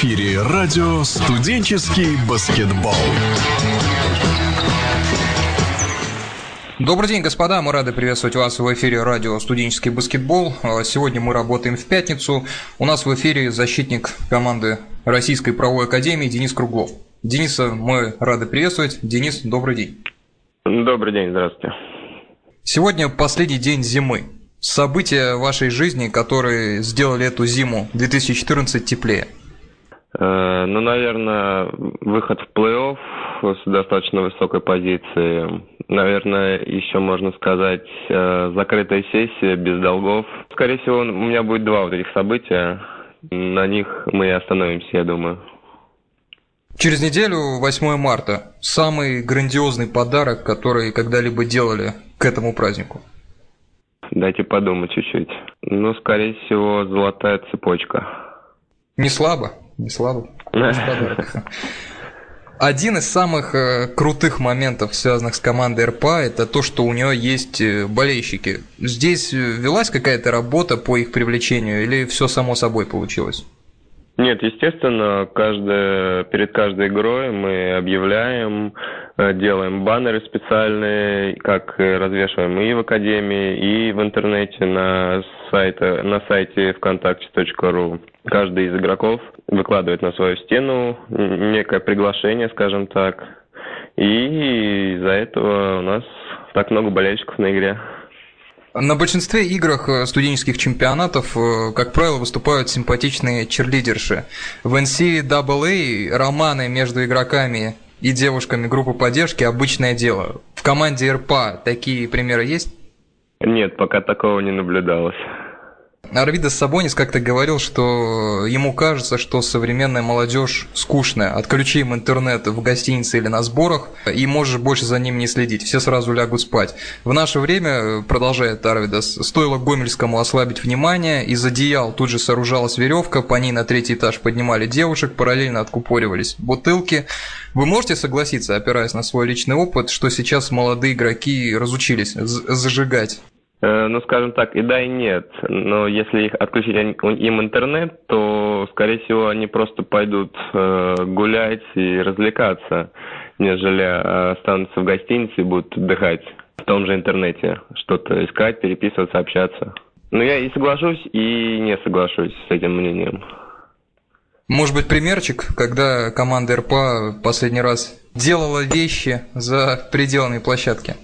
эфире радио «Студенческий баскетбол». Добрый день, господа. Мы рады приветствовать вас в эфире радио «Студенческий баскетбол». Сегодня мы работаем в пятницу. У нас в эфире защитник команды Российской правовой академии Денис Круглов. Дениса мы рады приветствовать. Денис, добрый день. Добрый день, здравствуйте. Сегодня последний день зимы. События вашей жизни, которые сделали эту зиму 2014 теплее? Э, ну, наверное, выход в плей-офф с достаточно высокой позиции. Наверное, еще можно сказать, э, закрытая сессия без долгов. Скорее всего, у меня будет два вот этих события. На них мы и остановимся, я думаю. Через неделю, 8 марта, самый грандиозный подарок, который когда-либо делали к этому празднику? Дайте подумать чуть-чуть. Ну, скорее всего, золотая цепочка. Не слабо, не слабо. Один из самых э, крутых моментов, связанных с командой РПА, это то, что у нее есть э, болельщики. Здесь э, велась какая-то работа по их привлечению или все само собой получилось? Нет, естественно, каждая, перед каждой игрой мы объявляем, делаем баннеры специальные, как развешиваем и в Академии, и в интернете на сайте, на сайте вконтакте.ру. Каждый из игроков выкладывает на свою стену некое приглашение, скажем так, и из-за этого у нас так много болельщиков на игре. На большинстве играх э, студенческих чемпионатов, э, как правило, выступают симпатичные черлидерши. В NCAA романы между игроками и девушками группы поддержки – обычное дело. В команде РПА такие примеры есть? Нет, пока такого не наблюдалось. Арвидас Сабонис как-то говорил, что ему кажется, что современная молодежь скучная. Отключи им интернет в гостинице или на сборах, и можешь больше за ним не следить. Все сразу лягут спать. В наше время, продолжает Арвидас, стоило Гомельскому ослабить внимание, из одеял тут же сооружалась веревка, по ней на третий этаж поднимали девушек, параллельно откупоривались бутылки. Вы можете согласиться, опираясь на свой личный опыт, что сейчас молодые игроки разучились зажигать? Э, ну, скажем так, и да, и нет. Но если их отключить им интернет, то, скорее всего, они просто пойдут э, гулять и развлекаться, нежели э, останутся в гостинице и будут отдыхать в том же интернете, что-то искать, переписываться, общаться. Ну, я и соглашусь, и не соглашусь с этим мнением. Может быть, примерчик, когда команда РПА последний раз делала вещи за пределами площадки?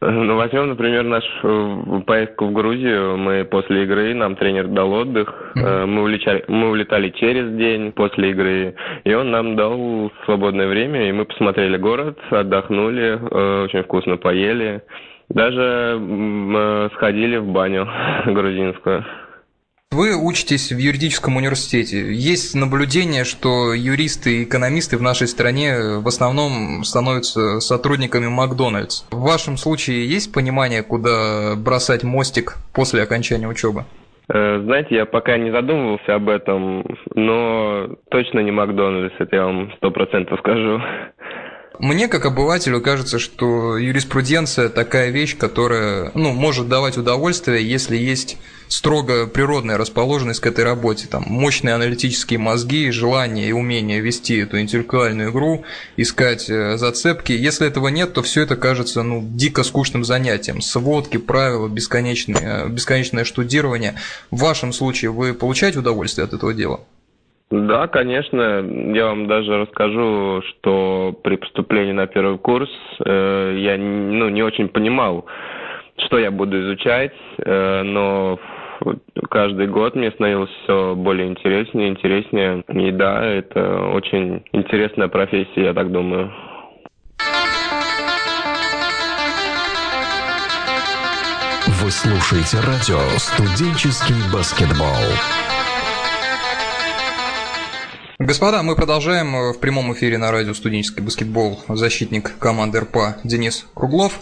Ну, возьмем, например, нашу поездку в Грузию. Мы после игры, нам тренер дал отдых. Mm-hmm. Мы, улетали, мы улетали через день после игры, и он нам дал свободное время, и мы посмотрели город, отдохнули, э, очень вкусно поели. Даже сходили в баню грузинскую. Вы учитесь в юридическом университете. Есть наблюдение, что юристы и экономисты в нашей стране в основном становятся сотрудниками Макдональдс. В вашем случае есть понимание, куда бросать мостик после окончания учебы? Э, знаете, я пока не задумывался об этом, но точно не Макдональдс, это я вам сто процентов скажу. Мне, как обывателю, кажется, что юриспруденция такая вещь, которая ну, может давать удовольствие, если есть строго природная расположенность к этой работе, там мощные аналитические мозги, желание и умение вести эту интеллектуальную игру, искать э, зацепки. Если этого нет, то все это кажется ну, дико скучным занятием. Сводки, правила, бесконечное, бесконечное штудирование. В вашем случае вы получаете удовольствие от этого дела? Да, конечно. Я вам даже расскажу, что при поступлении на первый курс э, я ну, не очень понимал, что я буду изучать, э, но каждый год мне становилось все более интереснее, интереснее. И да, это очень интересная профессия, я так думаю. Вы слушаете радио «Студенческий баскетбол». Господа, мы продолжаем э, в прямом эфире на радио «Студенческий баскетбол» защитник команды РПА Денис Круглов.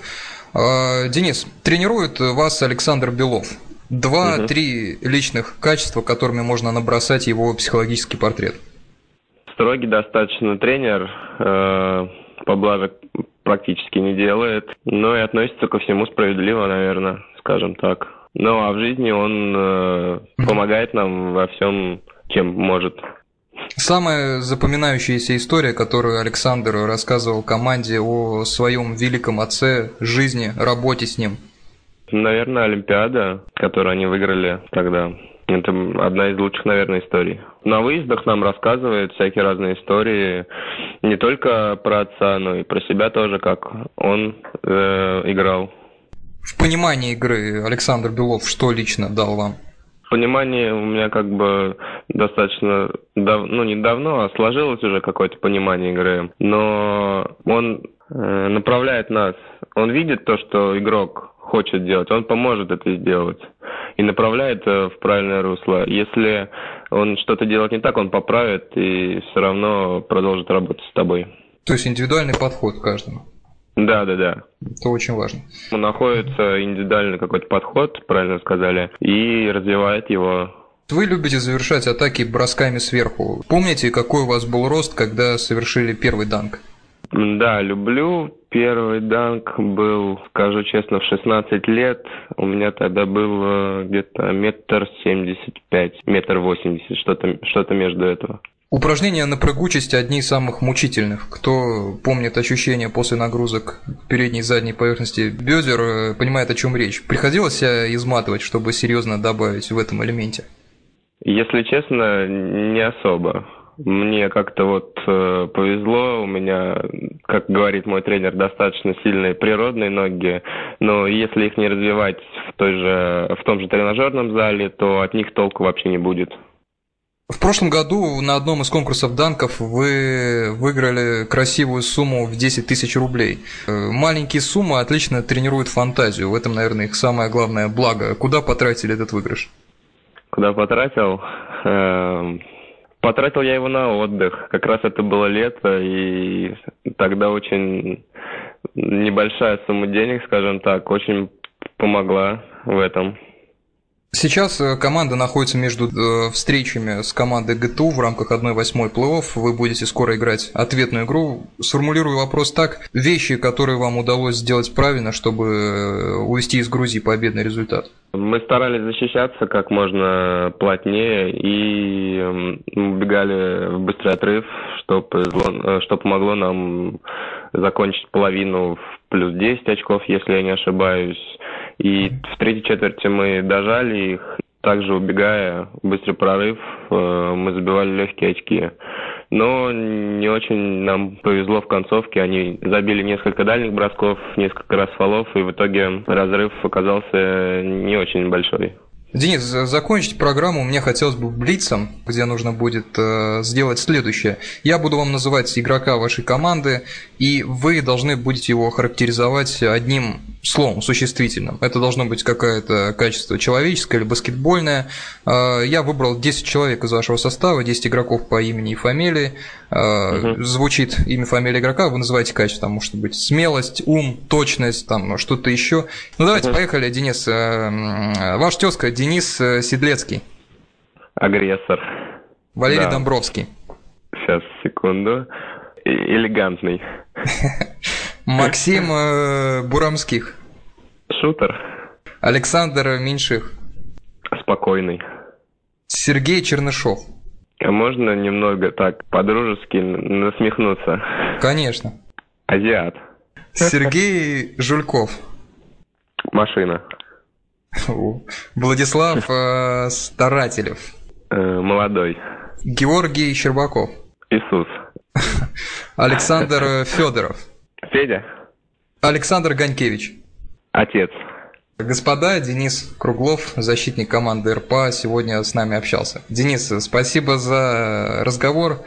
Э, Денис, тренирует вас Александр Белов. Два-три угу. личных качества, которыми можно набросать его психологический портрет. Строгий достаточно тренер, э, поблажек практически не делает, но и относится ко всему справедливо, наверное, скажем так. Ну а в жизни он э, помогает нам во всем, чем может. Самая запоминающаяся история, которую Александр рассказывал команде о своем великом отце, жизни, работе с ним. Наверное, Олимпиада, которую они выиграли тогда. Это одна из лучших, наверное, историй. На выездах нам рассказывают всякие разные истории, не только про отца, но и про себя тоже, как он э, играл. В понимании игры Александр Белов что лично дал вам? Понимание у меня как бы достаточно, дав... ну не давно, а сложилось уже какое-то понимание игры. Но он э, направляет нас. Он видит то, что игрок хочет делать, он поможет это сделать и направляет э, в правильное русло. Если он что-то делает не так, он поправит и все равно продолжит работать с тобой. То есть индивидуальный подход к каждому. Да, да, да. Это очень важно. Находится индивидуальный какой-то подход, правильно сказали, и развивает его. Вы любите завершать атаки бросками сверху. Помните, какой у вас был рост, когда совершили первый данк? Да, люблю. Первый данк был, скажу честно, в 16 лет. У меня тогда был где-то метр семьдесят пять, метр восемьдесят, что-то что между этого. Упражнения на прыгучесть одни из самых мучительных. Кто помнит ощущения после нагрузок передней и задней поверхности бедер, э, понимает, о чем речь. Приходилось себя изматывать, чтобы серьезно добавить в этом элементе? Если честно, не особо. Мне как-то вот э, повезло, у меня, как говорит мой тренер, достаточно сильные природные ноги, но если их не развивать в, той же, в том же тренажерном зале, то от них толку вообще не будет. В прошлом году на одном из конкурсов данков вы выиграли красивую сумму в 10 тысяч рублей. Э, маленькие суммы отлично тренируют фантазию, в этом, наверное, их самое главное благо. Куда потратили этот выигрыш? Куда потратил? Эм, Потратил я его на отдых. Как раз это было лето, и тогда очень небольшая сумма денег, скажем так, очень помогла в этом. Сейчас э, команда находится между э, встречами с командой ГТУ в рамках 1-8 плей-офф. Вы будете скоро играть ответную игру. Сформулирую вопрос так. Вещи, которые вам удалось сделать правильно, чтобы э, увести из Грузии победный результат? Мы старались защищаться как можно плотнее и убегали в быстрый отрыв, что, что помогло нам закончить половину в плюс 10 очков, если я не ошибаюсь. И в третьей четверти мы дожали их, также убегая, быстрый прорыв, э, мы забивали легкие очки. Но не очень нам повезло в концовке. Они забили несколько дальних бросков, несколько раз фолов, и в итоге разрыв оказался не очень большой. Денис, закончить программу мне хотелось бы блицом, где нужно будет э, сделать следующее. Я буду вам называть игрока вашей команды, и вы должны будете его характеризовать одним словом, существительным. Это должно быть какое-то качество человеческое или баскетбольное. А, я выбрал 10 человек из вашего состава, 10 игроков по имени и фамилии. Угу. Звучит имя, фамилия игрока, вы называете качество. Там может быть смелость, ум, точность, там что-то еще. Ну давайте, угу. поехали, Денис. Э, ваш тезка Денис э, Седлецкий. Агрессор. Валерий да. Домбровский. Сейчас, секунду. Элегантный. Максим э, Бурамских. Шутер. Александр Меньших. Спокойный. Сергей Чернышов. А можно немного так по-дружески насмехнуться? Конечно. Азиат. Сергей Жульков. Машина. Владислав э, Старателев. Э, молодой. Георгий Щербаков. Иисус. Александр Федоров. Федя. Александр Ганькевич. Отец. Господа, Денис Круглов, защитник команды РПА, сегодня с нами общался. Денис, спасибо за разговор.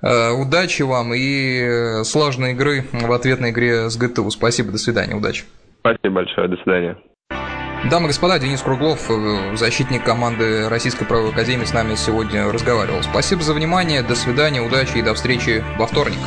Э, удачи вам и сложной игры в ответной игре с ГТУ. Спасибо, до свидания, удачи. Спасибо большое, до свидания. Дамы и господа, Денис Круглов, э, защитник команды Российской правовой академии, с нами сегодня разговаривал. Спасибо за внимание, до свидания, удачи и до встречи во вторник.